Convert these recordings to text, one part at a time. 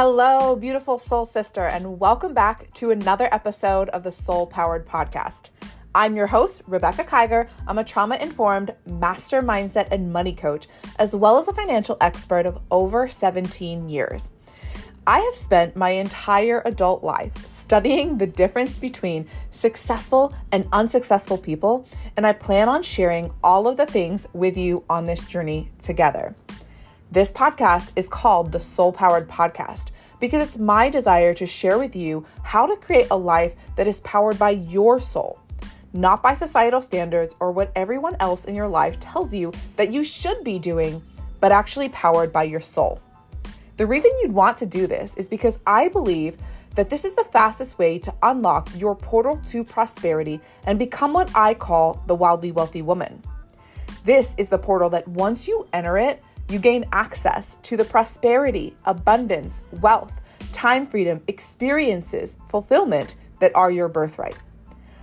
Hello, beautiful soul sister, and welcome back to another episode of the Soul Powered Podcast. I'm your host, Rebekah Kiger. I'm a trauma informed master mindset and money coach, as well as a financial expert of over 17 years. I have spent my entire adult life studying the difference between successful and unsuccessful people, and I plan on sharing all of the things with you on this journey together. This podcast is called the Soul Powered Podcast because it's my desire to share with you how to create a life that is powered by your soul, not by societal standards or what everyone else in your life tells you that you should be doing, but actually powered by your soul. The reason you'd want to do this is because I believe that this is the fastest way to unlock your portal to prosperity and become what I call the wildly wealthy woman. This is the portal that once you enter it, you gain access to the prosperity, abundance, wealth, time freedom, experiences, fulfillment that are your birthright.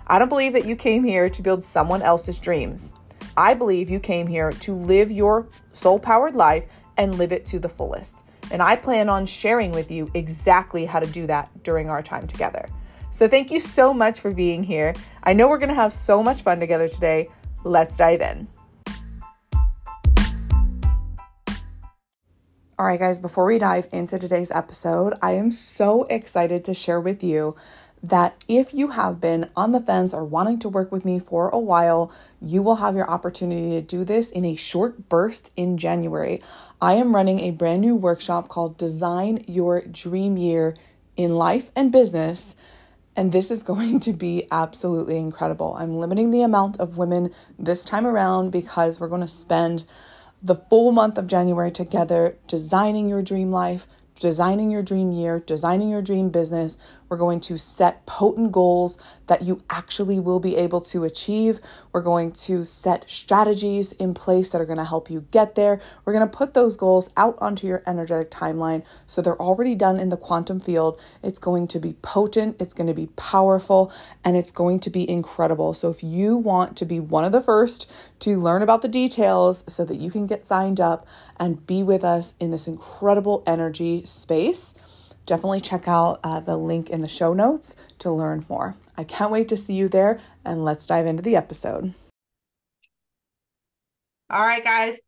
I don't believe that you came here to build someone else's dreams. I believe you came here to live your soul powered life and live it to the fullest. And I plan on sharing with you exactly how to do that during our time together. So, thank you so much for being here. I know we're going to have so much fun together today. Let's dive in. All right, guys, before we dive into today's episode, I am so excited to share with you that if you have been on the fence or wanting to work with me for a while, you will have your opportunity to do this in a short burst in January. I am running a brand new workshop called Design Your Dream Year in Life and Business. And this is going to be absolutely incredible. I'm limiting the amount of women this time around because we're going to spend the full month of January together, designing your dream life, designing your dream year, designing your dream business. We're going to set potent goals that you actually will be able to achieve. We're going to set strategies in place that are going to help you get there. We're going to put those goals out onto your energetic timeline so they're already done in the quantum field. It's going to be potent, it's going to be powerful, and it's going to be incredible. So if you want to be one of the first to learn about the details so that you can get signed up and be with us in this incredible energy space, definitely check out uh, the link in the show notes to learn more. I can't wait to see you there, and let's dive into the episode. All right, guys.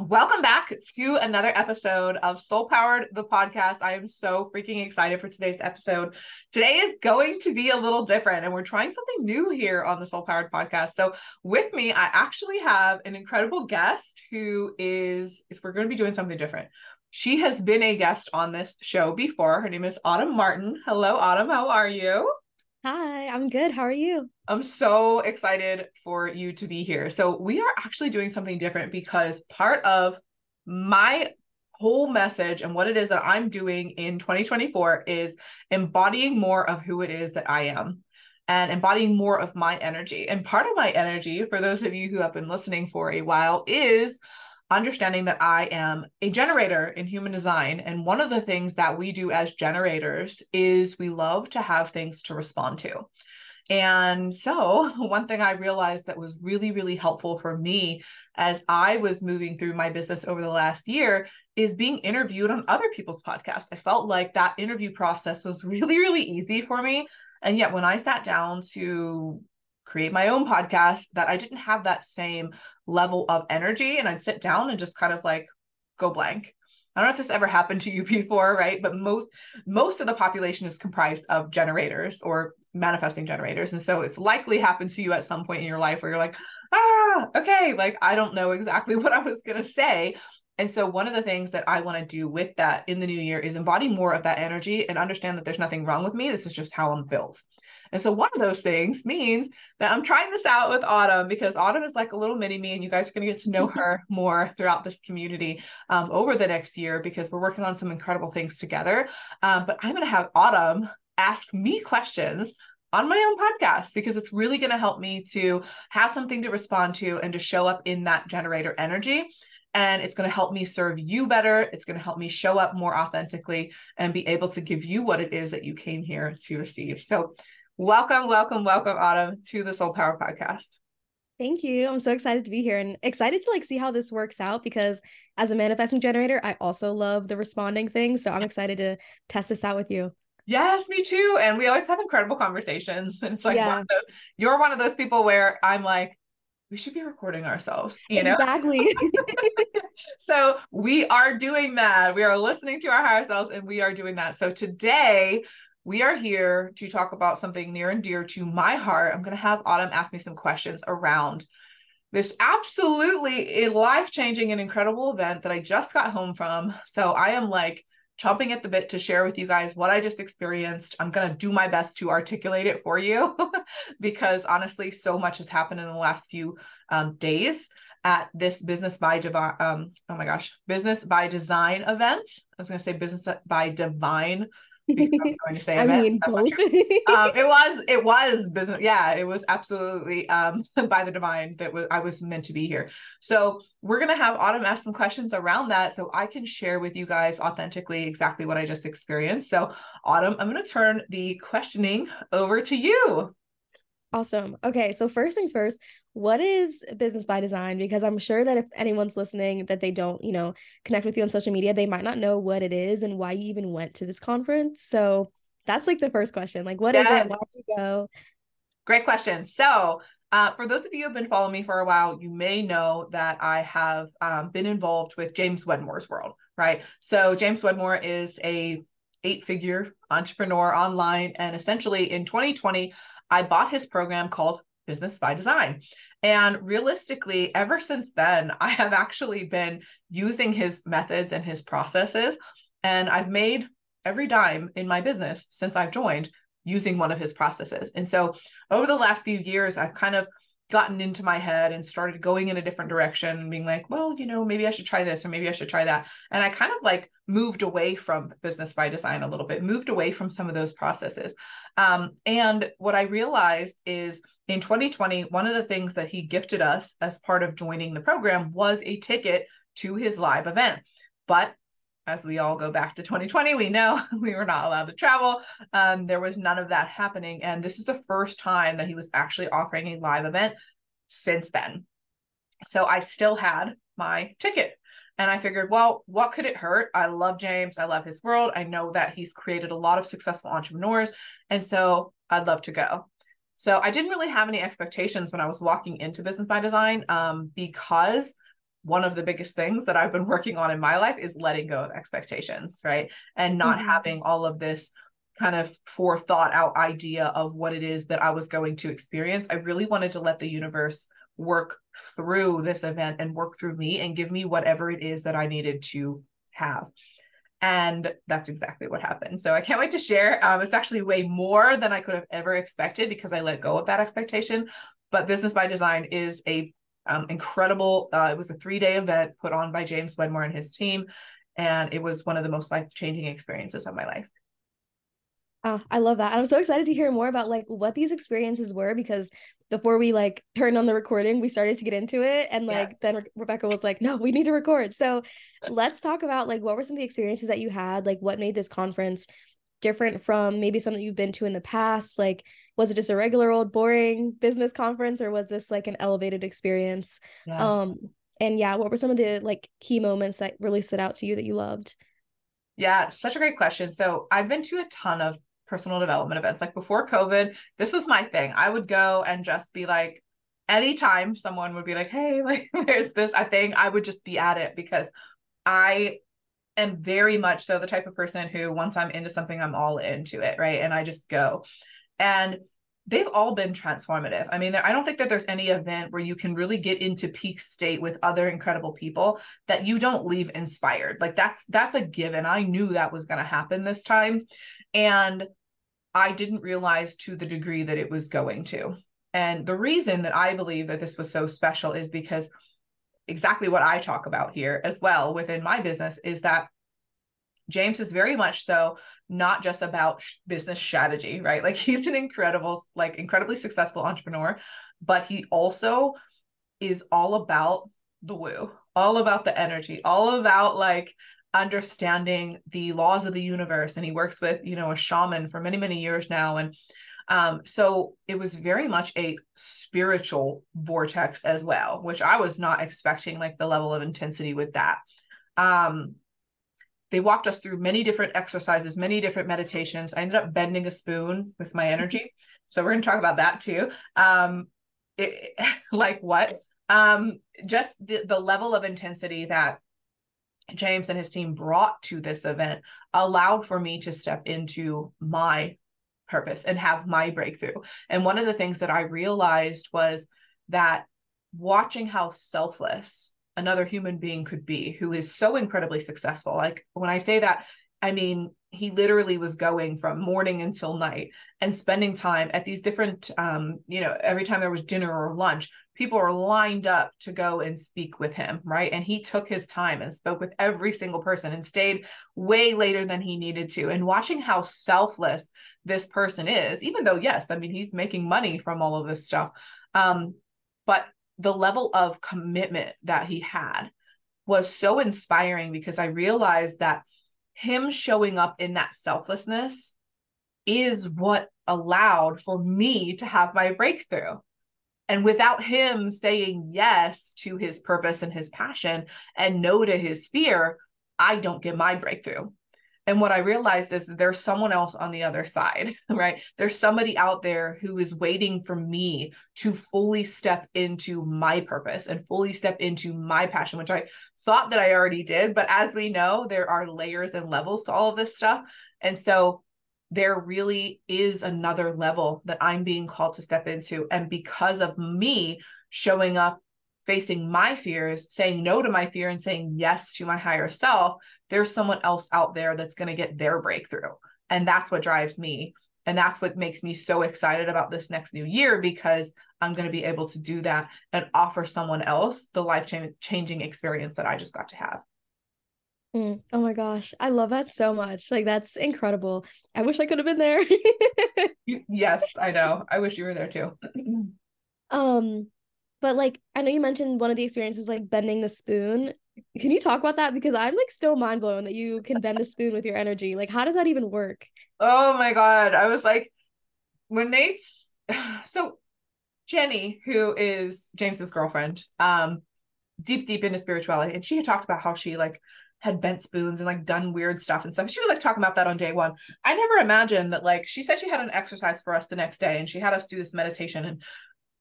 Welcome back to another episode of Soul Powered, the podcast. I am so freaking excited for today's episode. Today is going to be a little different, and we're trying something new here on the Soul Powered podcast. So, with me, I actually have an incredible guest who is, if we're going to be doing something different, she has been a guest on this show before. Her name is Autumn Martin. Hello, Autumn. How are you? Hi, I'm good. How are you? I'm so excited for you to be here. So, we are actually doing something different because part of my whole message and what it is that I'm doing in 2024 is embodying more of who it is that I am and embodying more of my energy. And part of my energy, for those of you who have been listening for a while, is understanding that I am a generator in human design. And one of the things that we do as generators is we love to have things to respond to. And so, one thing I realized that was really, really helpful for me as I was moving through my business over the last year is being interviewed on other people's podcasts. I felt like that interview process was really, really easy for me. And yet, when I sat down to create my own podcast that I didn't have that same level of energy and I'd sit down and just kind of like go blank. I don't know if this ever happened to you before, right? But most most of the population is comprised of generators or manifesting generators. And so it's likely happened to you at some point in your life where you're like, ah, okay, like I don't know exactly what I was gonna say. And so one of the things that I want to do with that in the new year is embody more of that energy and understand that there's nothing wrong with me. This is just how I'm built. And so one of those things means that I'm trying this out with Autumn because Autumn is like a little mini me, and you guys are going to get to know her more throughout this community um, over the next year because we're working on some incredible things together. Um, but I'm going to have Autumn ask me questions on my own podcast because it's really going to help me to have something to respond to and to show up in that generator energy and it's going to help me serve you better. It's going to help me show up more authentically and be able to give you what it is that you came here to receive. So, Welcome, welcome, welcome, Autumn, to the Soul Power Podcast. Thank you. I'm so excited to be here and excited to like see how this works out because as a manifesting generator, I also love the responding thing. So I'm excited to test this out with you. Yes, me too. And we always have incredible conversations. And it's like yeah. one those, you're one of those people where I'm like, we should be recording ourselves, you know? Exactly. so we are doing that. We are listening to our higher selves and we are doing that. So today we are here to talk about something near and dear to my heart. I'm going to have Autumn ask me some questions around this absolutely life changing and incredible event that I just got home from. So I am like chomping at the bit to share with you guys what I just experienced. I'm going to do my best to articulate it for you because honestly, so much has happened in the last few um, days at this business by divine um oh my gosh business by design event i was going to say business by divine going to say I mean, um, it was it was business. Yeah, it was absolutely um, by the divine that was I was meant to be here. So we're gonna have Autumn ask some questions around that, so I can share with you guys authentically exactly what I just experienced. So Autumn, I'm gonna turn the questioning over to you. Awesome. Okay, so first things first, what is business by design? Because I'm sure that if anyone's listening that they don't, you know, connect with you on social media, they might not know what it is and why you even went to this conference. So that's like the first question. Like, what yes. is it? Why did you go? Great question. So uh, for those of you who have been following me for a while, you may know that I have um, been involved with James Wedmore's world, right? So James Wedmore is a eight-figure entrepreneur online, and essentially in 2020, I bought his program called Business by Design. And realistically, ever since then, I have actually been using his methods and his processes. And I've made every dime in my business since I've joined using one of his processes. And so over the last few years, I've kind of gotten into my head and started going in a different direction being like well you know maybe i should try this or maybe i should try that. And i kind of like moved away from business by design a little bit moved away from some of those processes. Um, and what i realized is in 2020 one of the things that he gifted us as part of joining the program was a ticket to his live event. But as we all go back to 2020, we know we were not allowed to travel. Um, there was none of that happening. And this is the first time that he was actually offering a live event since then. So I still had my ticket. And I figured, well, what could it hurt? I love James. I love his world. I know that he's created a lot of successful entrepreneurs. And so I'd love to go. So I didn't really have any expectations when I was walking into Business by Design um, because one of the biggest things that I've been working on in my life is letting go of expectations, right? And not mm-hmm. having all of this kind of forethought out idea of what it is that I was going to experience. I really wanted to let the universe work through this event and work through me and give me whatever it is that I needed to have. And that's exactly what happened. So I can't wait to share. Um, it's actually way more than I could have ever expected because I let go of that expectation. But Business by Design is a um, incredible. Uh, it was a three day event put on by James Wedmore and his team. And it was one of the most life changing experiences of my life. Oh, I love that. I'm so excited to hear more about like what these experiences were because before we like turned on the recording, we started to get into it. And like yes. then Re- Rebekah was like, no, we need to record. So let's talk about like what were some of the experiences that you had? Like what made this conference different from maybe something you've been to in the past? Like, was it just a regular old boring business conference or was this like an elevated experience? Yes. Um, and yeah, what were some of the like key moments that really stood out to you that you loved? Yeah, such a great question. So I've been to a ton of personal development events. Like before COVID, this was my thing. I would go and just be like, anytime someone would be like, hey, like there's this, I think I would just be at it because I am very much so the type of person who once I'm into something, I'm all into it, right? And I just go. And they've all been transformative. I mean, I don't think that there's any event where you can really get into peak state with other incredible people that you don't leave inspired. Like that's that's a given. I knew that was going to happen this time, and I didn't realize to the degree that it was going to. And the reason that I believe that this was so special is because exactly what I talk about here as well within my business is that James is very much so not just about business strategy, right? Like he's an incredible, like incredibly successful entrepreneur, but he also is all about the woo, all about the energy, all about like understanding the laws of the universe. And he works with, you know, a shaman for many, many years now. And Um, so it was very much a spiritual vortex as well, which I was not expecting like the level of intensity with that. Um, they walked us through many different exercises, many different meditations. I ended up bending a spoon with my energy. So we're going to talk about that too. Um, it, like what? Um, just the, the level of intensity that James and his team brought to this event allowed for me to step into my purpose and have my breakthrough. And one of the things that I realized was that watching how selfless another human being could be who is so incredibly successful. Like when I say that, I mean, he literally was going from morning until night and spending time at these different um, you know, every time there was dinner or lunch, people were lined up to go and speak with him, right? And he took his time and spoke with every single person and stayed way later than he needed to. And watching how selfless this person is, even though, yes, I mean, he's making money from all of this stuff. Um, but the level of commitment that he had was so inspiring because I realized that him showing up in that selflessness is what allowed for me to have my breakthrough. And without him saying yes to his purpose and his passion and no to his fear, I don't get my breakthrough. And what I realized is that there's someone else on the other side, right? There's somebody out there who is waiting for me to fully step into my purpose and fully step into my passion, which I thought that I already did. But as we know, there are layers and levels to all of this stuff. And so there really is another level that I'm being called to step into. And because of me showing up facing my fears, saying no to my fear and saying yes to my higher self, there's someone else out there that's going to get their breakthrough. And that's what drives me. And that's what makes me so excited about this next new year because I'm going to be able to do that and offer someone else the life changing experience that I just got to have. Mm, oh my gosh, I love that so much. Like that's incredible. I wish I could have been there. yes, I know. I wish you were there too. um but like I know you mentioned one of the experiences like bending the spoon. Can you talk about that? Because I'm like still mind blown that you can bend a spoon with your energy. Like, how does that even work? Oh my god. I was like, when they so Jenny, who is James's girlfriend, um, deep, deep into spirituality, and she had talked about how she like had bent spoons and like done weird stuff and stuff. She would like talk about that on day one. I never imagined that like she said she had an exercise for us the next day and she had us do this meditation and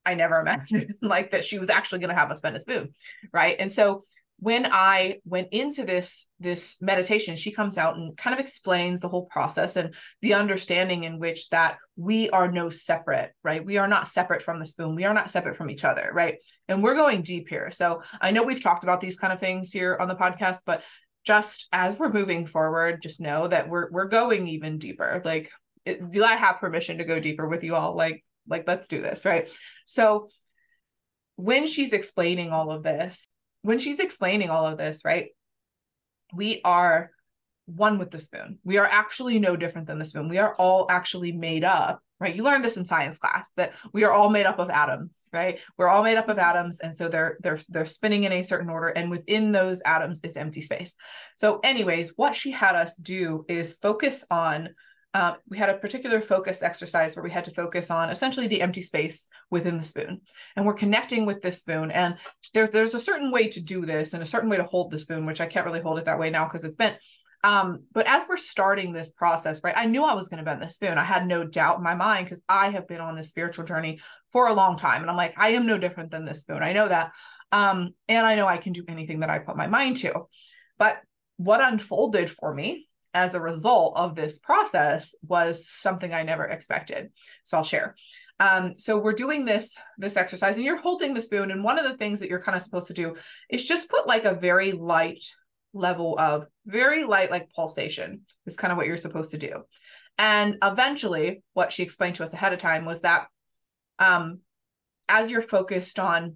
I never imagined like that she was actually going to have us bend a spoon, right? And so when I went into this this meditation, she comes out and kind of explains the whole process and the understanding in which that we are no separate, right? We are not separate from the spoon. We are not separate from each other, right? And we're going deep here. So I know we've talked about these kind of things here on the podcast, but just as we're moving forward, just know that we're we're going even deeper. Like, do I have permission to go deeper with you all? Like, like let's do this right? So when she's explaining all of this when she's explaining all of this right we are one with the spoon. We are actually no different than the spoon. We are all actually made up right? You learned this in science class that we are all made up of atoms right? We're all made up of atoms and so they're they're they're spinning in a certain order and within those atoms is empty space. So anyways what she had us do is focus on uh, we had a particular focus exercise where we had to focus on essentially the empty space within the spoon. And we're connecting with this spoon. And there's there's a certain way to do this and a certain way to hold the spoon, which I can't really hold it that way now because it's bent. Um, but as we're starting this process, right, I knew I was going to bend the spoon. I had no doubt in my mind because I have been on this spiritual journey for a long time. And I'm like, I am no different than this spoon. I know that. Um, and I know I can do anything that I put my mind to. But what unfolded for me as a result of this process was something I never expected. So I'll share. Um, so we're doing this this exercise, and you're holding the spoon, and one of the things that you're kind of supposed to do is just put like a very light level of very light like pulsation is kind of what you're supposed to do. And eventually, what she explained to us ahead of time was that um, as you're focused on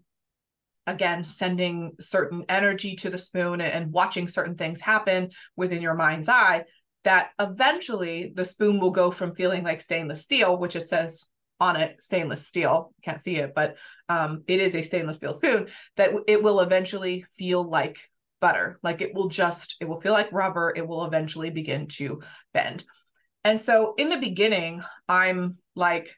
again sending certain energy to the spoon and watching certain things happen within your mind's eye that eventually the spoon will go from feeling like stainless steel which it says on it stainless steel can't see it but um, it is a stainless steel spoon that it will eventually feel like butter. Like it will just it will feel like rubber. It will eventually begin to bend. And so in the beginning i'm like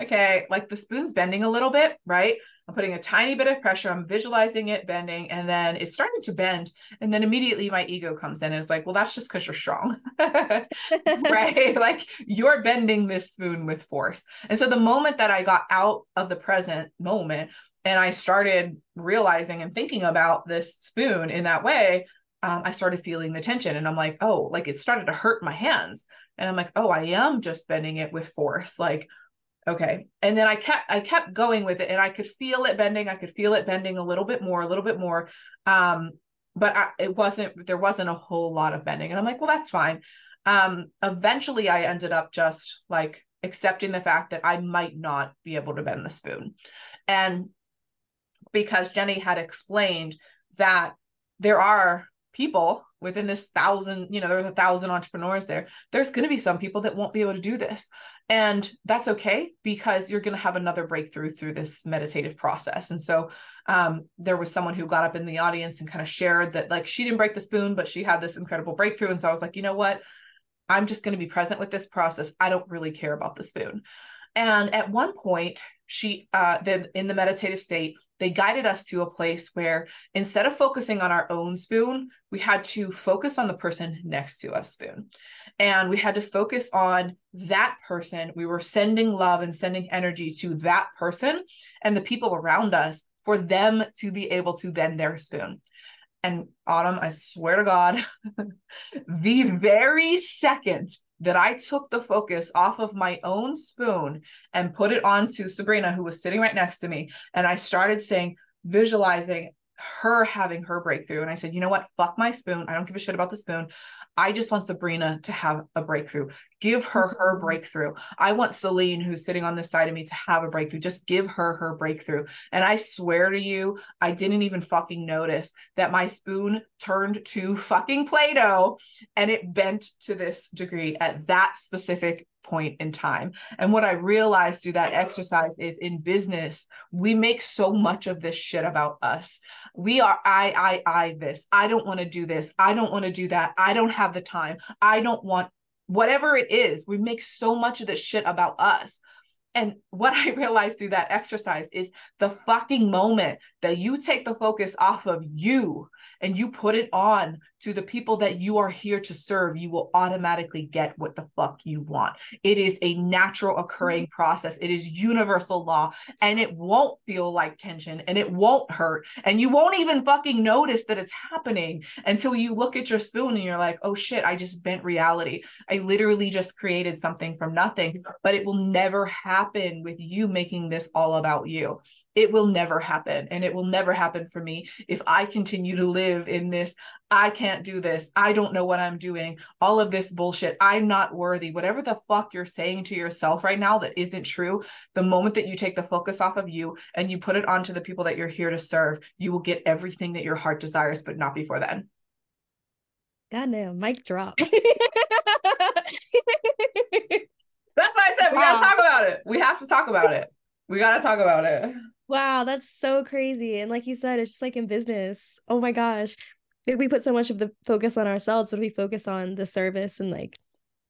okay, like the spoon's bending a little bit, right? I'm putting a tiny bit of pressure, I'm visualizing it bending, and then it's starting to bend. And then immediately my ego comes in and is like, well, that's just because you're strong. right? Like you're bending this spoon with force. And so the moment that I got out of the present moment and I started realizing and thinking about this spoon in that way, um, I started feeling the tension and I'm like, oh, like it started to hurt my hands. And I'm like, oh, I am just bending it with force. Like, okay. And then i kept i kept going with it and i could feel it bending. I could feel it bending a little bit more a little bit more. Um but I, it wasn't there wasn't a whole lot of bending. And i'm like well that's fine. Um eventually i ended up just like accepting the fact that i might not be able to bend the spoon. And because jenny had explained that there are people within this thousand you know there's a thousand entrepreneurs there there's going to be some people that won't be able to do this and that's okay because you're going to have another breakthrough through this meditative process. And so um, there was someone who got up in the audience and kind of shared that like she didn't break the spoon but she had this incredible breakthrough. And so i was like you know what? I'm just going to be present with this process. I don't really care about the spoon. And at one point she uh the, in the meditative state they guided us to a place where instead of focusing on our own spoon, we had to focus on the person next to us spoon. And we had to focus on that person. We were sending love and sending energy to that person and the people around us for them to be able to bend their spoon. And Autumn, I swear to God, the very second that I took the focus off of my own spoon and put it onto Sabrina, who was sitting right next to me. And I started saying, visualizing her having her breakthrough. And I said, you know what? Fuck my spoon. I don't give a shit about the spoon. I just want Sabrina to have a breakthrough. Give her her mm-hmm. breakthrough. I want Celine, who's sitting on this side of me, to have a breakthrough. Just give her her breakthrough. And I swear to you, I didn't even fucking notice that my spoon turned to fucking Play Doh and it bent to this degree at that specific point in time. And what I realized through that exercise is in business, we make so much of this shit about us. We are I, I, I this. I don't want to do this. I don't want to do that. I don't have the time. I don't want whatever it is. We make so much of this shit about us. And what I realized through that exercise is the fucking moment that you take the focus off of you and you put it on to the people that you are here to serve, you will automatically get what the fuck you want. It is a natural occurring mm-hmm. process. It is universal law and it won't feel like tension and it won't hurt. And you won't even fucking notice that it's happening until you look at your spoon and you're like, oh shit, I just bent reality. I literally just created something from nothing, but it will never happen with you making this all about you. It will never happen and it will never happen for me. If i continue to live in this i can't do this. I don't know what i'm doing. All of this bullshit. I'm not worthy. Whatever the fuck you're saying to yourself right now that isn't true the moment that you take the focus off of you and you put it onto the people that you're here to serve you will get everything that your heart desires but not before then. God damn mic drop that's why i said we wow. gotta talk about it we have to talk about it we gotta talk about it Wow, that's so crazy. And like you said, it's just like in business. Oh my gosh. We put so much of the focus on ourselves, but we focus on the service and like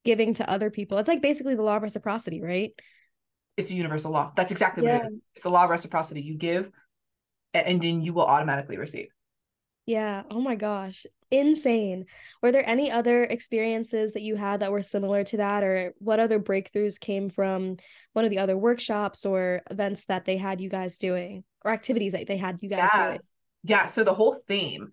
giving to other people. It's like basically the law of reciprocity, right? It's a universal law. That's exactly yeah. what it is. It's the law of reciprocity. You give and then you will automatically receive. Yeah. Oh my gosh. Insane. Were there any other experiences that you had that were similar to that, or what other breakthroughs came from one of the other workshops or events that they had you guys doing, or activities that they had you guys yeah. doing? Yeah. So the whole theme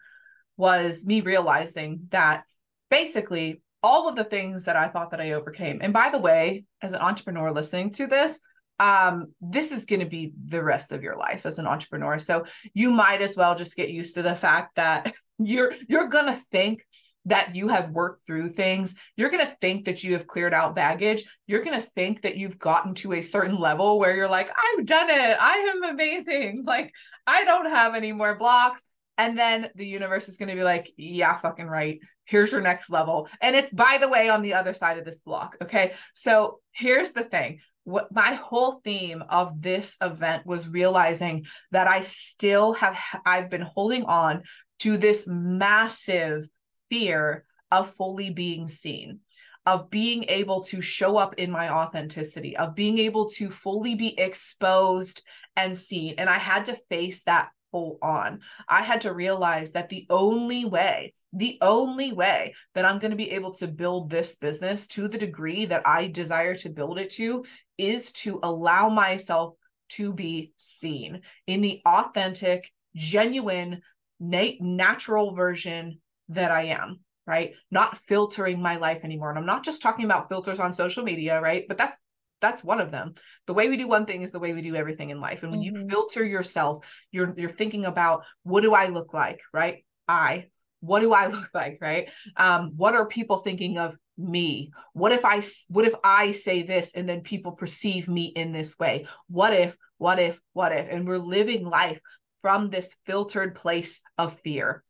was me realizing that basically all of the things that I thought that I overcame. And by the way, as an entrepreneur listening to this, um, this is going to be the rest of your life as an entrepreneur. So you might as well just get used to the fact that you're you're going to think that you have worked through things. You're going to think that you have cleared out baggage. You're going to think that you've gotten to a certain level where you're like, I've done it. I am amazing. Like, I don't have any more blocks. And then the universe is going to be like, yeah, fucking right. Here's your next level. And it's, by the way, on the other side of this block. Okay. So here's the thing what my whole theme of this event was realizing that I still have I've been holding on to this massive fear of fully being seen of being able to show up in my authenticity, of being able to fully be exposed and seen. And I had to face that full on. I had to realize that the only way, the only way that I'm going to be able to build this business to the degree that I desire to build it to is to allow myself to be seen in the authentic, genuine, natural version that I am right? Not filtering my life anymore. And I'm not just talking about filters on social media, right? But that's that's one of them. The way we do one thing is the way we do everything in life. And when mm-hmm. you filter yourself, you're you're thinking about what do I look like, right? I what do I look like, right? Um, what are people thinking of me? What if I what if I say this and then people perceive me in this way? What if, what if, what if? And we're living life from this filtered place of fear.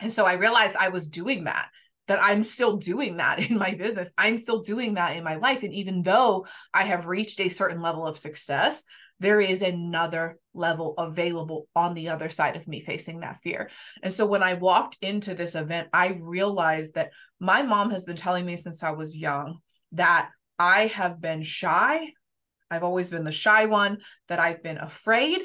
And so I realized I was doing that, that I'm still doing that in my business. I'm still doing that in my life. And even though I have reached a certain level of success, there is another level available on the other side of me facing that fear. And so when I walked into this event, I realized that my mom has been telling me since I was young that I have been shy. I've always been the shy one, that I've been afraid.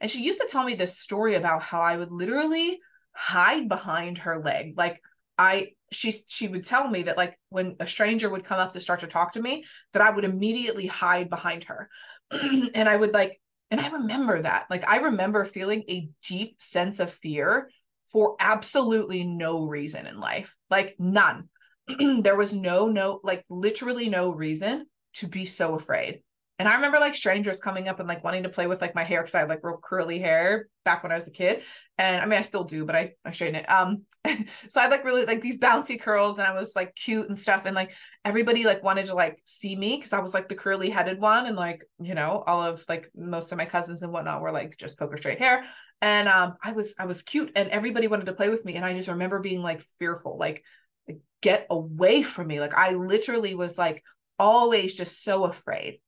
And she used to tell me this story about how I would literally hide behind her leg. Like I she she would tell me that like when a stranger would come up to start to talk to me that I would immediately hide behind her. and I would like and I remember that. Like I remember feeling a deep sense of fear for absolutely no reason in life. Like none. there was no no like literally no reason to be so afraid. And I remember like strangers coming up and like wanting to play with like my hair because I had like real curly hair back when I was a kid. And I mean, I still do, but I, I straighten it. Um, so I had like really like these bouncy curls and I was like cute and stuff. And like everybody like wanted to like see me because I was like the curly headed one. And like, you know, all of like most of my cousins and whatnot were like just poker straight hair. And um, I was, I was cute and everybody wanted to play with me. And I just remember being like fearful, like, like get away from me. Like I literally was like always just so afraid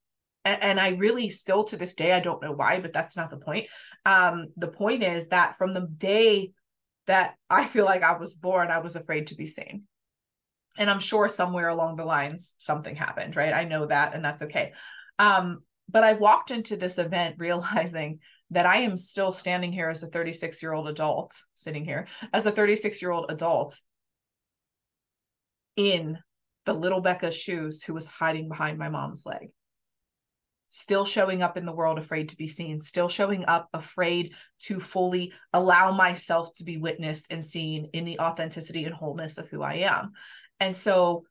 and, and I really still to this day, I don't know why, but that's not the point. Um, the point is that from the day that I feel like I was born, I was afraid to be seen. And I'm sure somewhere along the lines something happened, right? I know that, and that's okay. Um, but I walked into this event realizing that I am still standing here as a 36 year old adult, sitting here as a 36 year old adult in the little Becca's shoes who was hiding behind my mom's leg still showing up in the world afraid to be seen, still showing up afraid to fully allow myself to be witnessed and seen in the authenticity and wholeness of who I am. And so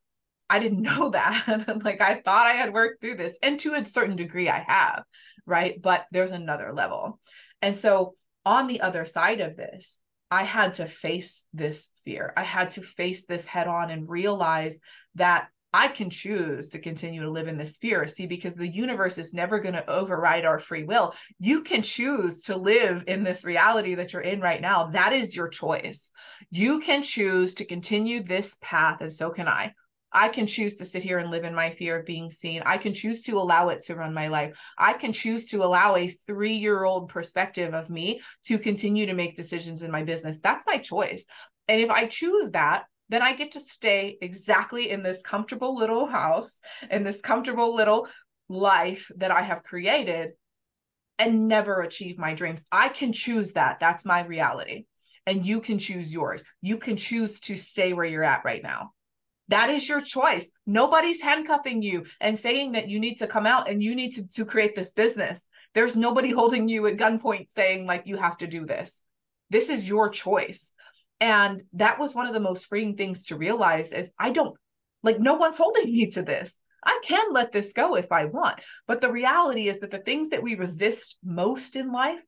I didn't know that. like I thought I had worked through this, and to a certain degree, I have, right? But there's another level. And so on the other side of this, I had to face this fear. I had to face this head on and realize that I can choose to continue to live in this fear. See, because the universe is never going to override our free will. You can choose to live in this reality that you're in right now. That is your choice. You can choose to continue this path, and so can I. I can choose to sit here and live in my fear of being seen. I can choose to allow it to run my life. I can choose to allow a three year old perspective of me to continue to make decisions in my business. That's my choice. And if I choose that, then I get to stay exactly in this comfortable little house and this comfortable little life that I have created and never achieve my dreams. I can choose that. That's my reality. And you can choose yours. You can choose to stay where you're at right now. That is your choice. Nobody's handcuffing you and saying that you need to come out and you need to, to create this business. There's nobody holding you at gunpoint saying, like, you have to do this. This is your choice. And that was one of the most freeing things to realize is I don't like no one's holding me to this. I can let this go if I want. But the reality is that the things that we resist most in life,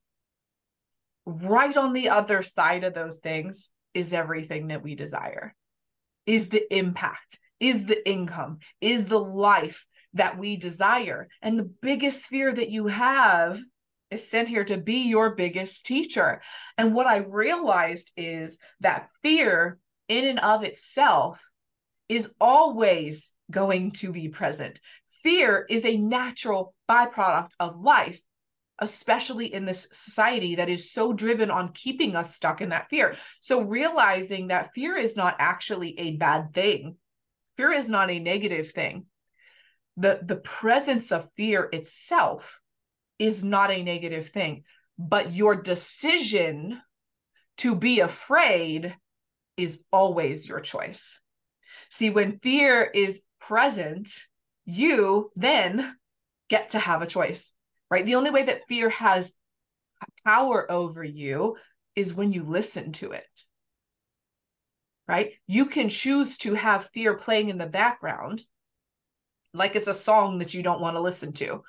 right on the other side of those things, is everything that we desire, is the impact, is the income, is the life that we desire. And the biggest fear that you have is sent here to be your biggest teacher. And what I realized is that fear, in and of itself, is always going to be present. Fear is a natural byproduct of life, especially in this society that is so driven on keeping us stuck in that fear. So, realizing that fear is not actually a bad thing Fear is not a negative thing. The, the presence of fear itself is not a negative thing, but your decision to be afraid is always your choice. See, when fear is present, you then get to have a choice, right? The only way that fear has power over you is when you listen to it, right? You can choose to have fear playing in the background like it's a song that you don't want to listen to.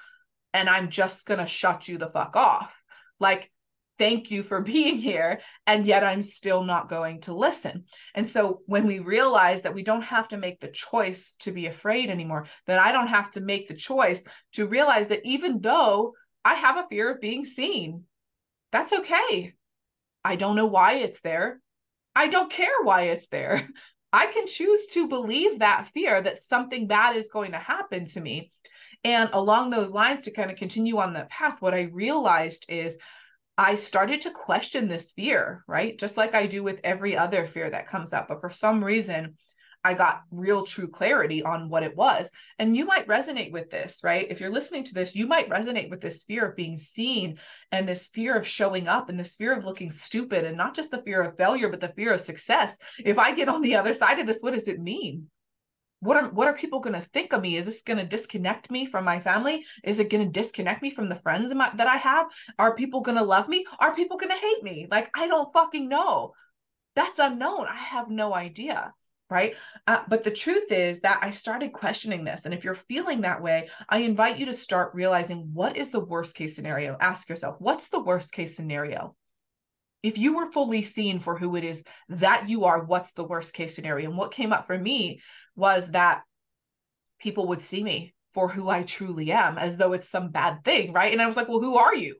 And I'm just going to shut you the fuck off. Like, thank you for being here and yet i'm still not going to listen. And so when we realize that we don't have to make the choice to be afraid anymore that i don't have to make the choice to realize that even though i have a fear of being seen that's okay. I don't know why it's there. I don't care why it's there. I can choose to believe that fear that something bad is going to happen to me and along those lines to kind of continue on that path what i realized is I started to question this fear, right? Just like I do with every other fear that comes up. But for some reason, I got real true clarity on what it was. And you might resonate with this, right? If you're listening to this, you might resonate with this fear of being seen and this fear of showing up and this fear of looking stupid and not just the fear of failure, but the fear of success. If I get on the other side of this, what does it mean? What are what are people going to think of me? Is this going to disconnect me from my family? Is it going to disconnect me from the friends my, that i have? Are people going to love me? Are people going to hate me? Like i don't fucking know. That's unknown. I have no idea right? Uh, but the truth is that i started questioning this and if you're feeling that way i invite you to start realizing what is the worst case scenario. Ask yourself what's the worst case scenario if you were fully seen for who it is that you are, what's the worst case scenario? And what came up for me was that people would see me for who I truly am as though it's some bad thing, right? And I was like, well, who are you?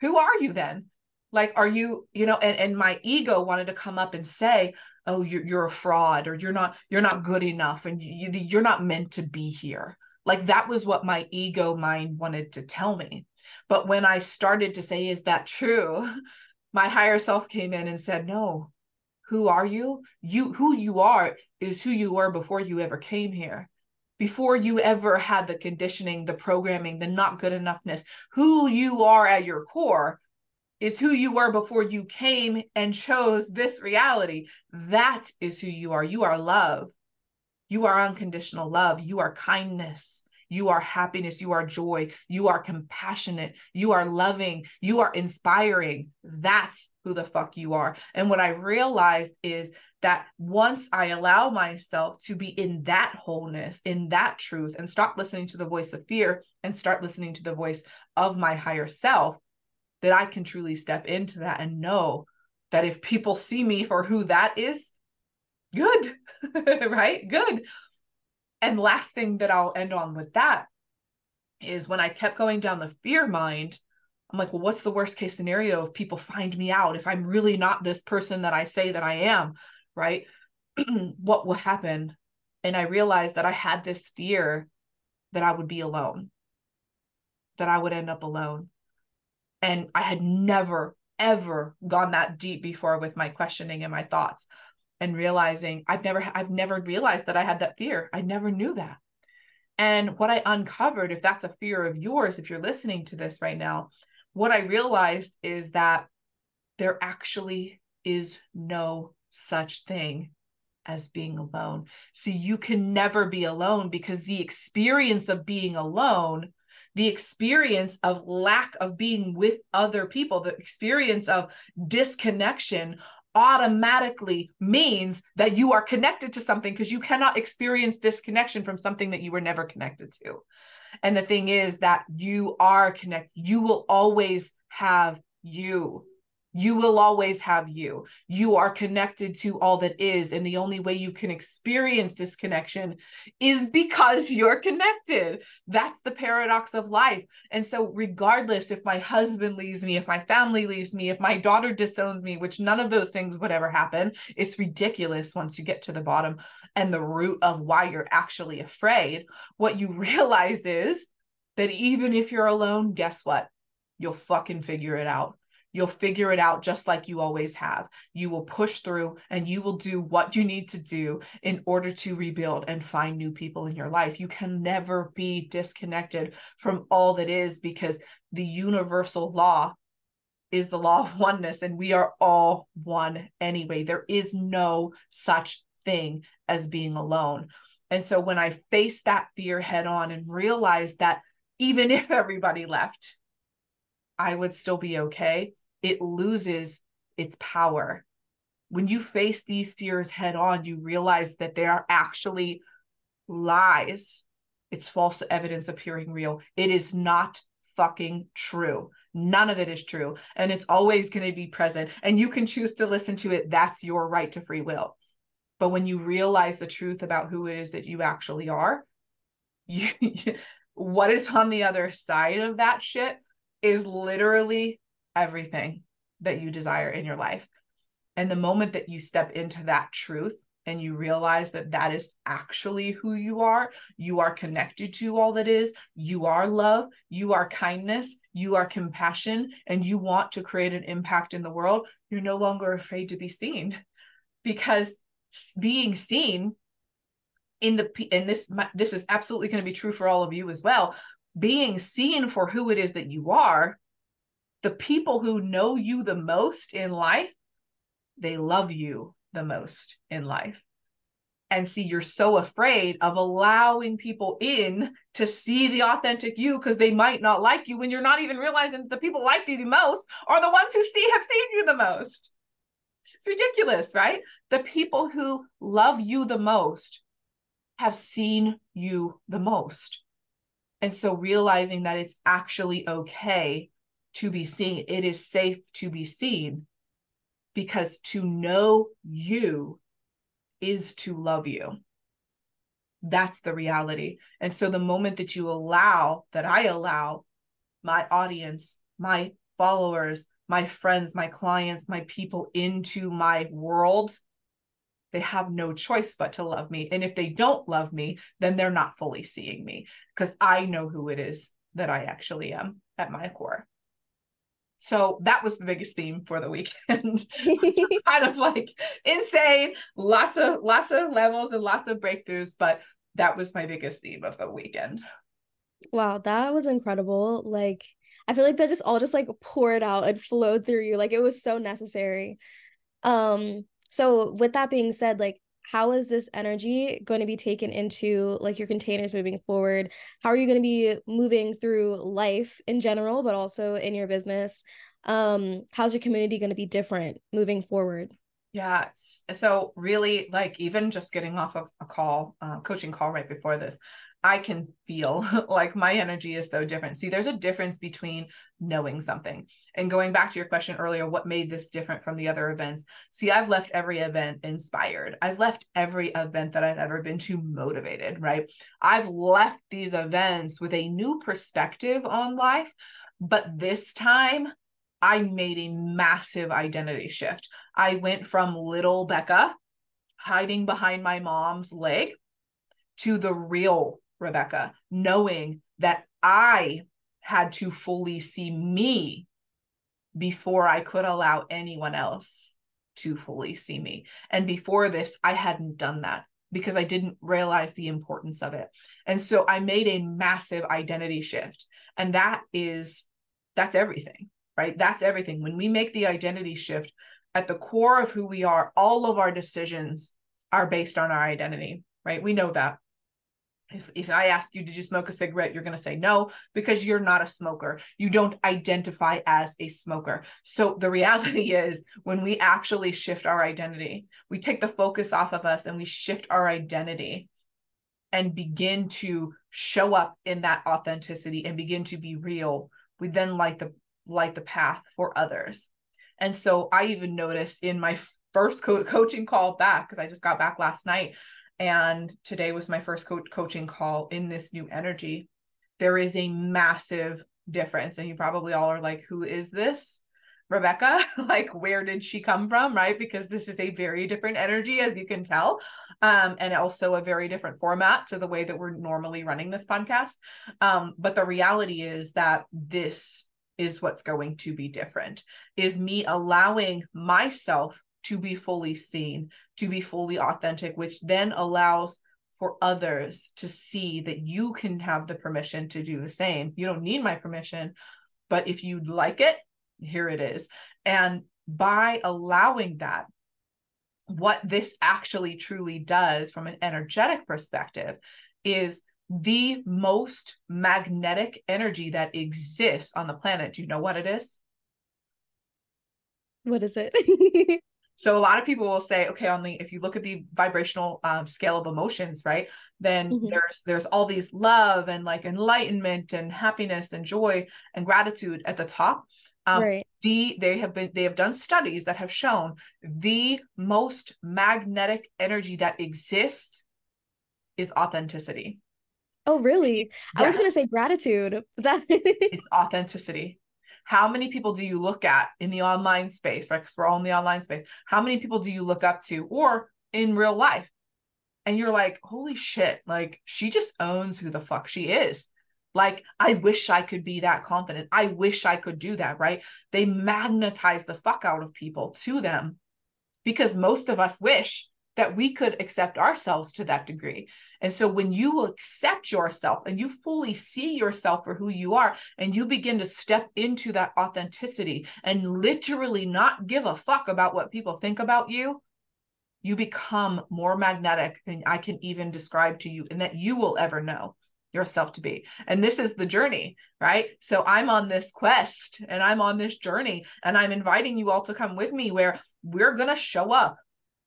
Who are you then? Like, are you, you know, and, and my ego wanted to come up and say, oh, you're, you're a fraud or you're not, you're not good enough and you, you're not meant to be here. Like that was what my ego mind wanted to tell me. But when I started to say, is that true? My higher self came in and said, no, who are you? You who you are is who you were before you ever came here. Before you ever had the conditioning, the programming, the not good enoughness, who you are at your core is who you were before you came and chose this reality. That is who you are. You are love. You are unconditional love. You are kindness. You are happiness. You are joy. You are compassionate. You are loving. You are inspiring. That's who the fuck you are. And what I realized is that once I allow myself to be in that wholeness, in that truth, and stop listening to the voice of fear and start listening to the voice of my higher self, that I can truly step into that and know that if people see me for who that is, good, right? Good. And last thing that I'll end on with that is when I kept going down the fear mind, I'm like, well, what's the worst case scenario if people find me out? If I'm really not this person that I say that I am, right? what will happen? And I realized that I had this fear that I would be alone, that I would end up alone. And I had never, ever gone that deep before with my questioning and my thoughts and realizing I've never I've never realized that I had that fear. I never knew that. And what I uncovered, if that's a fear of yours, if you're listening to this right now, what I realized is that there actually is no such thing as being alone. See, you can never be alone because the experience of being alone, the experience of lack of being with other people, the experience of disconnection automatically means that you are connected to something because you cannot experience disconnection from something that you were never connected to. And the thing is that you are connected, you will always have you you will always have you. You are connected to all that is. And the only way you can experience this connection is because you're connected. That's the paradox of life. And so, regardless if my husband leaves me, if my family leaves me, if my daughter disowns me, which none of those things would ever happen, it's ridiculous once you get to the bottom and the root of why you're actually afraid. What you realize is that even if you're alone, guess what? You'll fucking figure it out You'll figure it out just like you always have. You will push through and you will do what you need to do in order to rebuild and find new people in your life. You can never be disconnected from all that is because the universal law is the law of oneness and we are all one anyway. There is no such thing as being alone. And so when I faced that fear head on and realized that even if everybody left, I would still be okay, it loses its power. When you face these fears head on, you realize that they are actually lies. It's false evidence appearing real. It is not fucking true. None of it is true. And it's always going to be present. And you can choose to listen to it. That's your right to free will. But when you realize the truth about who it is that you actually are, you, what is on the other side of that shit is literally everything that you desire in your life. And the moment that you step into that truth and you realize that that is actually who you are, you are connected to all that is, you are love, you are kindness, you are compassion, and you want to create an impact in the world, you're no longer afraid to be seen because being seen in the and this this is absolutely going to be true for all of you as well being seen for who it is that you are the people who know you the most in life they love you the most in life. And see you're so afraid of allowing people in to see the authentic you because they might not like you when you're not even realizing the people like you the most are the ones who see have seen you the most. It's ridiculous right? The people who love you the most have seen you the most. And so realizing that it's actually okay to be seen, it is safe to be seen because to know you is to love you. That's the reality. And so the moment that you allow, that I allow my audience, my followers, my friends, my clients, my people into my world, they have no choice but to love me. And if they don't love me, then they're not fully seeing me because I know who it is that I actually am at my core. So that was the biggest theme for the weekend. kind of like insane, lots of lots of levels and lots of breakthroughs, but that was my biggest theme of the weekend. Wow, that was incredible. Like I feel like that just all just like poured out and flowed through you. Like it was so necessary. Um so with that being said, like how is this energy going to be taken into like your containers moving forward? How are you going to be moving through life in general, but also in your business? Um, how's your community going to be different moving forward? Yeah. So really like even just getting off of a call, uh, coaching call right before this, I can feel like my energy is so different. See, there's a difference between knowing something and going back to your question earlier, what made this different from the other events? See, I've left every event inspired. I've left every event that I've ever been to motivated, right? I've left these events with a new perspective on life, but this time I made a massive identity shift. I went from little Becca hiding behind my mom's leg to the real Rebekah, knowing that I had to fully see me before I could allow anyone else to fully see me. And before this, I hadn't done that because I didn't realize the importance of it. And so I made a massive identity shift. And that is, that's everything, right? That's everything. When we make the identity shift at the core of who we are, all of our decisions are based on our identity, right? We know that if, if I ask you, did you smoke a cigarette? You're going to say no because you're not a smoker. You don't identify as a smoker. So the reality is, when we actually shift our identity, we take the focus off of us and we shift our identity and begin to show up in that authenticity and begin to be real. We then light the light the path for others. And so I even noticed in my first co- coaching call back because I just got back last night and today was my first co- coaching call in this new energy. There is a massive difference and you probably all are like who is this? Rebekah like where did she come from right? Because this is a very different energy as you can tell um, and also a very different format to the way that we're normally running this podcast. Um, but the reality is that this is what's going to be different is me allowing myself to be fully seen to be fully authentic which then allows for others to see that you can have the permission to do the same you don't need my permission but if you'd like it here it is and by allowing that what this actually truly does from an energetic perspective is the most magnetic energy that exists on the planet. Do you know what it is? What is it? so a lot of people will say, okay, on the if you look at the vibrational um, scale of emotions, right, then mm-hmm. there's there's all these love and like enlightenment and happiness and joy and gratitude at the top. Um, right. The they have been they have done studies that have shown the most magnetic energy that exists is authenticity. Oh, really? Yes. I was going to say gratitude. That it's authenticity. How many people do you look at in the online space, right? Because we're all in the online space. How many people do you look up to or in real life? And you're like, holy shit, like she just owns who the fuck she is. Like, I wish I could be that confident. I wish I could do that, right? They magnetize the fuck out of people to them because most of us wish that we could accept ourselves to that degree. And so when you accept yourself and you fully see yourself for who you are, and you begin to step into that authenticity and literally not give a fuck about what people think about you, you become more magnetic than I can even describe to you and that you will ever know yourself to be. And this is the journey, right? So I'm on this quest and I'm on this journey and I'm inviting you all to come with me where we're going to show up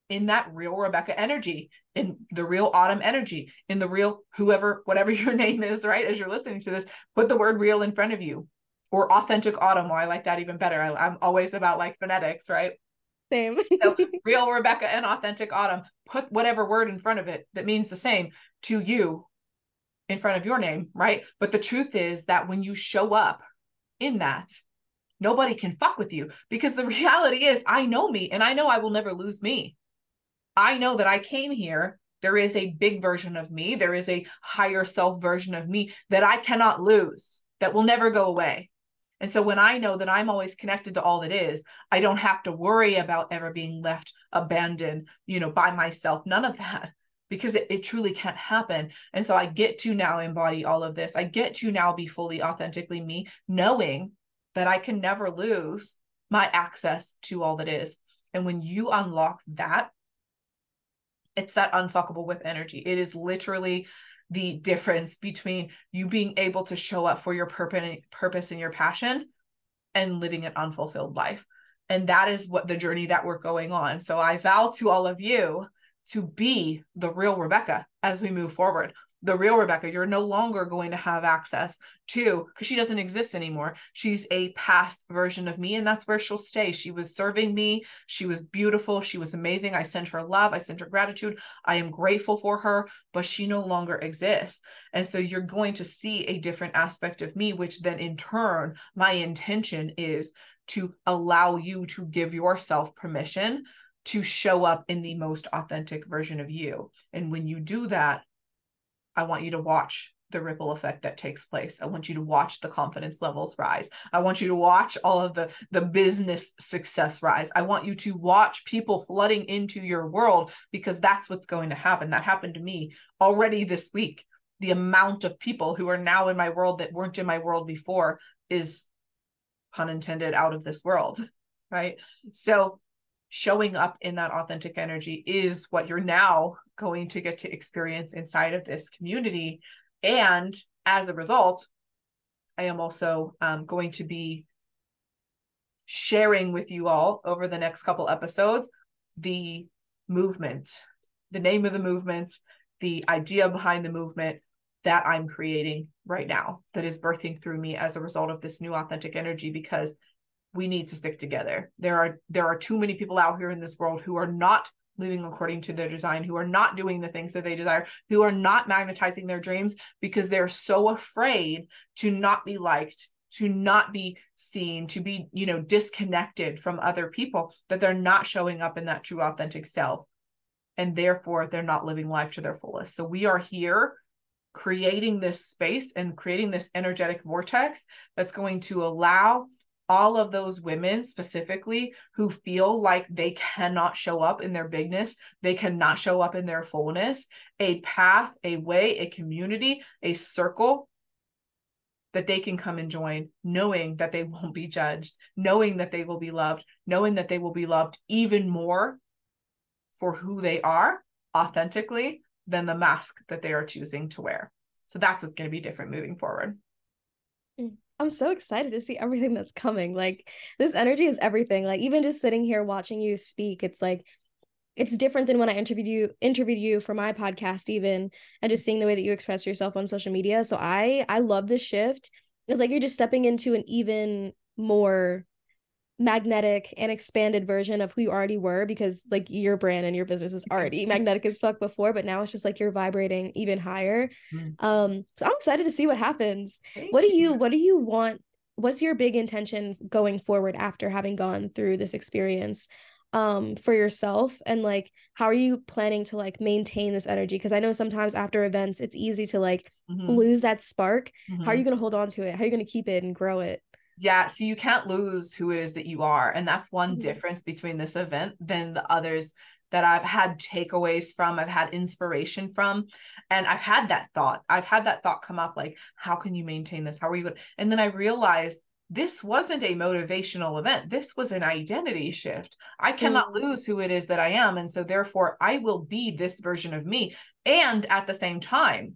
in that real Rebekah energy, in the real autumn energy, in the real whoever, whatever your name is, right? As you're listening to this, put the word real in front of you or authentic autumn. Well, I like that even better. I, am always about like phonetics, right? Same. so real Rebekah and authentic autumn, put whatever word in front of it that means the same to you in front of your name, right? But the truth is that when you show up in that, nobody can fuck with you because the reality is I know me and I know I will never lose me. I know that I came here. There is a big version of me. There is a higher self version of me that I cannot lose, that will never go away. And so when I know that I'm always connected to all that is, I don't have to worry about ever being left abandoned, you know, by myself. None of that because it, it truly can't happen. And so I get to now embody all of this. I get to now be fully authentically me, knowing that I can never lose my access to all that is. And when you unlock that, it's that unfuckable with energy. It is literally the difference between you being able to show up for your purpose, and your passion and living an unfulfilled life. And that is what the journey that we're going on. So I vow to all of you to be the real Rebekah as we move forward the real Rebekah, you're no longer going to have access to because she doesn't exist anymore. She's a past version of me, and that's where she'll stay. She was serving me. She was beautiful. She was amazing. I sent her love. I sent her gratitude. I am grateful for her, but she no longer exists. And so you're going to see a different aspect of me, which then in turn, my intention is to allow you to give yourself permission to show up in the most authentic version of you. And when you do that, I want you to watch the ripple effect that takes place. I want you to watch the confidence levels rise. I want you to watch all of the the business success rise. I want you to watch people flooding into your world because that's what's going to happen. That happened to me already this week. The amount of people who are now in my world that weren't in my world before is pun intended out of this world, right? So showing up in that authentic energy is what you're now going to get to experience inside of this community. And as a result, I am also um, going to be sharing with you all over the next couple episodes the movement, the name of the movement, the idea behind the movement that I'm creating right now that is birthing through me as a result of this new authentic energy because we need to stick together. There are there are too many people out here in this world who are not living according to their design, who are not doing the things that they desire, who are not magnetizing their dreams because they're so afraid to not be liked, to not be seen, to be, you know, disconnected from other people that they're not showing up in that true authentic self. And therefore they're not living life to their fullest. So we are here creating this space and creating this energetic vortex that's going to allow all of those women specifically who feel like they cannot show up in their bigness, they cannot show up in their fullness, a path, a way, a community, a circle that they can come and join, knowing that they won't be judged, knowing that they will be loved, knowing that they will be loved even more for who they are authentically than the mask that they are choosing to wear. So that's what's going to be different moving forward. Mm. I'm so excited to see everything that's coming. Like this energy is everything. Like even just sitting here watching you speak, it's like it's different than when I interviewed you interviewed you for my podcast even and just seeing the way that you express yourself on social media. So I I love this shift. It's like you're just stepping into an even more magnetic and expanded version of who you already were because like your brand and your business was already magnetic as fuck before but now it's just like you're vibrating even higher mm. um so i'm excited to see what happens Thank what do you, you what do you want what's your big intention going forward after having gone through this experience um for yourself and like how are you planning to like maintain this energy because i know sometimes after events it's easy to like mm-hmm. lose that spark mm-hmm. how are you mm-hmm. going to hold on to it how are you going to keep it and grow it yeah, so you can't lose who it is that you are. And that's one mm-hmm. difference between this event than the others that I've had takeaways from, I've had inspiration from. And I've had that thought. I've had that thought come up like, how can you maintain this? How are you going? And then I realized this wasn't a motivational event. This was an identity shift. I cannot mm-hmm. lose who it is that I am. And so therefore, I will be this version of me. And at the same time,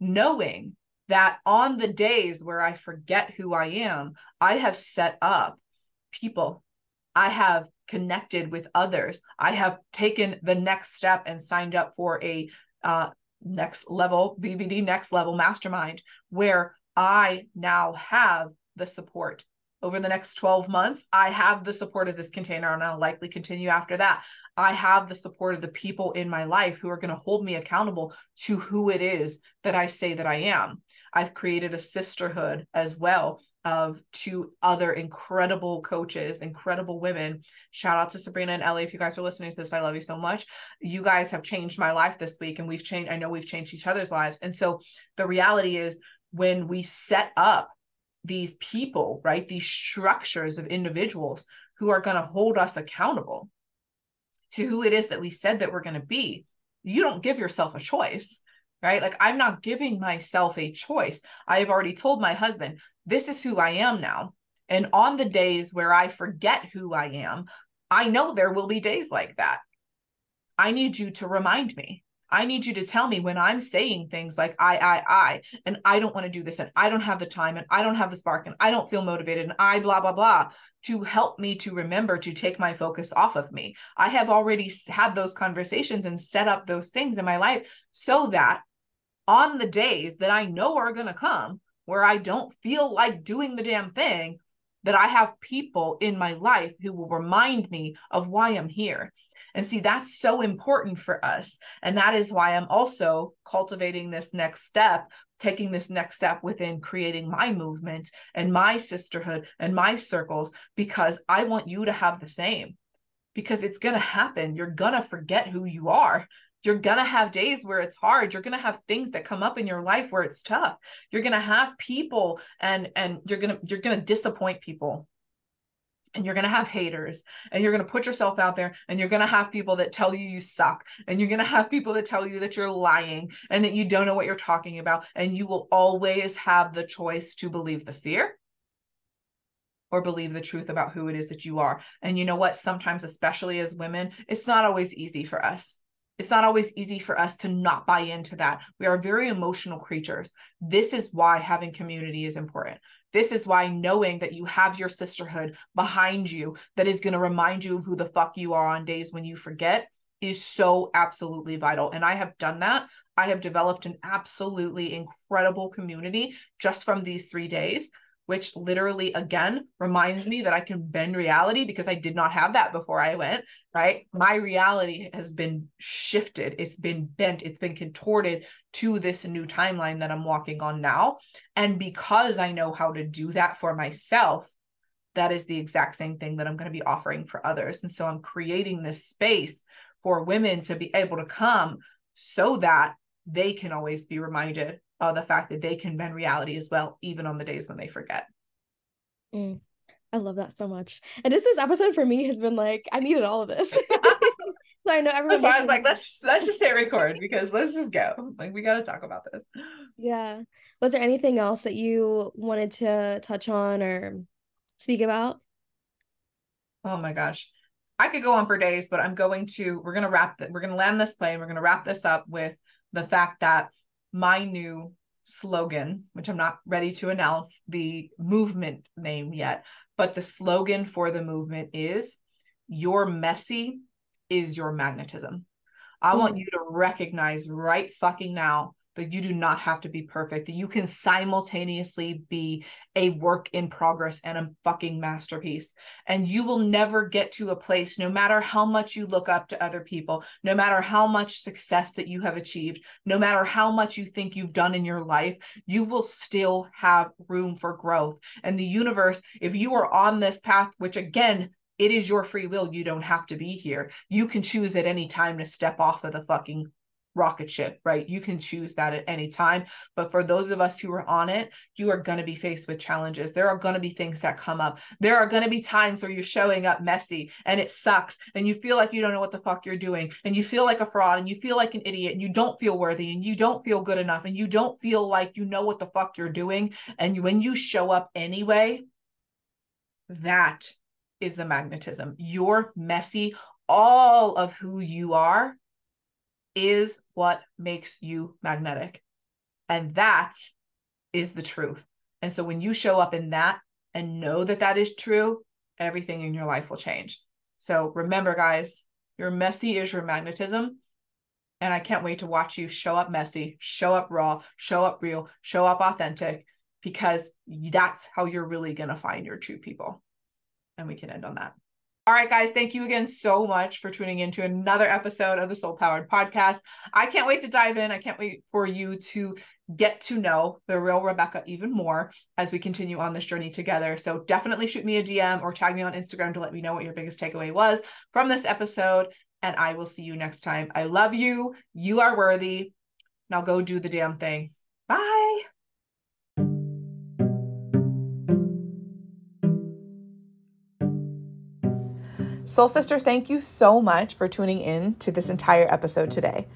knowing that on the days where I forget who I am, I have set up people. I have connected with others. I have taken the next step and signed up for a uh, next level BBD next level mastermind where I now have the support over the next 12 months. I have the support of this container and I'll likely continue after that. I have the support of the people in my life who are going to hold me accountable to who it is that I say that I am. I've created a sisterhood as well of two other incredible coaches, incredible women. Shout out to Sabrina and Ellie. If you guys are listening to this, I love you so much. You guys have changed my life this week, and we've changed, I know we've changed each other's lives. And so the reality is, when we set up these people, right, these structures of individuals who are going to hold us accountable to who it is that we said that we're going to be, you don't give yourself a choice right? Like I'm not giving myself a choice. I have already told my husband, this is who I am now. And on the days where I forget who I am, I know there will be days like that. I need you to remind me. I need you to tell me when I'm saying things like I, I, I, and I don't want to do this, and I don't have the time, and I don't have the spark, and I don't feel motivated, and I blah, blah, blah, to help me to remember to take my focus off of me. I have already had those conversations and set up those things in my life so that on the days that I know are going to come where I don't feel like doing the damn thing, that I have people in my life who will remind me of why I'm here. And see, that's so important for us. And that is why I'm also cultivating this next step, taking this next step within creating my movement and my sisterhood and my circles, because I want you to have the same. Because it's going to happen. You're going to forget who you are you're going to have days where it's hard you're going to have things that come up in your life where it's tough you're going to have people and and you're going to you're going to disappoint people and you're going to have haters and you're going to put yourself out there and you're going to have people that tell you you suck and you're going to have people that tell you that you're lying and that you don't know what you're talking about and you will always have the choice to believe the fear or believe the truth about who it is that you are. And you know what? Sometimes, especially as women, it's not always easy for us it's not always easy for us to not buy into that. We are very emotional creatures. This is why having community is important. This is why knowing that you have your sisterhood behind you that is going to remind you of who the fuck you are on days when you forget is so absolutely vital. And I have done that. I have developed an absolutely incredible community just from these three days which literally again reminds me that I can bend reality because I did not have that before I went, right? My reality has been shifted, it's been bent, it's been contorted to this new timeline that I'm walking on now. And because I know how to do that for myself, that is the exact same thing that I'm going to be offering for others. And so I'm creating this space for women to be able to come so that they can always be reminded of the fact that they can bend reality as well, even on the days when they forget. Mm, I love that so much. And just this episode for me has been like, I needed all of this. so I know everyone. So I was like, let's just, let's just hit record because let's just go. Like we got to talk about this. Yeah. Was there anything else that you wanted to touch on or speak about? Oh my gosh. I could go on for days, but I'm going to, we're going to wrap that. We're going to land this plane. We're going to wrap this up with the fact that my new slogan, which I'm not ready to announce the movement name yet, but the slogan for the movement is your messy is your magnetism. I want you to recognize right fucking now that you do not have to be perfect, that you can simultaneously be a work in progress and a fucking masterpiece. And you will never get to a place, no matter how much you look up to other people, no matter how much success that you have achieved, no matter how much you think you've done in your life, you will still have room for growth. And the universe, if you are on this path, which again, it is your free will. You don't have to be here. You can choose at any time to step off of the fucking rocket ship, right? You can choose that at any time. But for those of us who are on it, you are going to be faced with challenges. There are going to be things that come up. There are going to be times where you're showing up messy and it sucks and you feel like you don't know what the fuck you're doing and you feel like a fraud and you feel like an idiot and you don't feel worthy and you don't feel good enough and you don't feel like you know what the fuck you're doing. And when you show up anyway, that is the magnetism. You're messy. All of who you are is what makes you magnetic. And that is the truth. And so when you show up in that and know that that is true, everything in your life will change. So remember, guys, your messy is your magnetism. And I can't wait to watch you show up messy, show up raw, show up real, show up authentic, because that's how you're really going to find your true people. And we can end on that. All right, guys, thank you again so much for tuning in to another episode of the Soul Powered Podcast. I can't wait to dive in. I can't wait for you to get to know the real Rebekah even more as we continue on this journey together. So definitely shoot me a DM or tag me on Instagram to let me know what your biggest takeaway was from this episode. And I will see you next time. I love you. You are worthy. Now go do the damn thing. Bye. Soul Sister, thank you so much for tuning in to this entire episode today.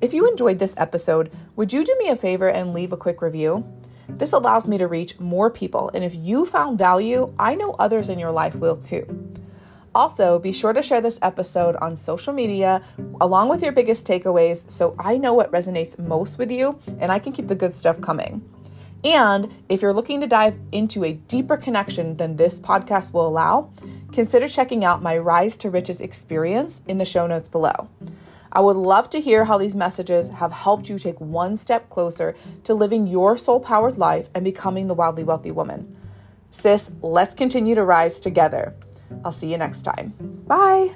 If you enjoyed this episode, would you do me a favor and leave a quick review? This allows me to reach more people, and if you found value, I know others in your life will too. Also, be sure to share this episode on social media along with your biggest takeaways so I know what resonates most with you and I can keep the good stuff coming. And if you're looking to dive into a deeper connection than this podcast will allow, consider checking out my Rise to Riches experience in the show notes below. I would love to hear how these messages have helped you take one step closer to living your soul powered life and becoming the wildly wealthy woman. Sis, let's continue to rise together. I'll see you next time. Bye.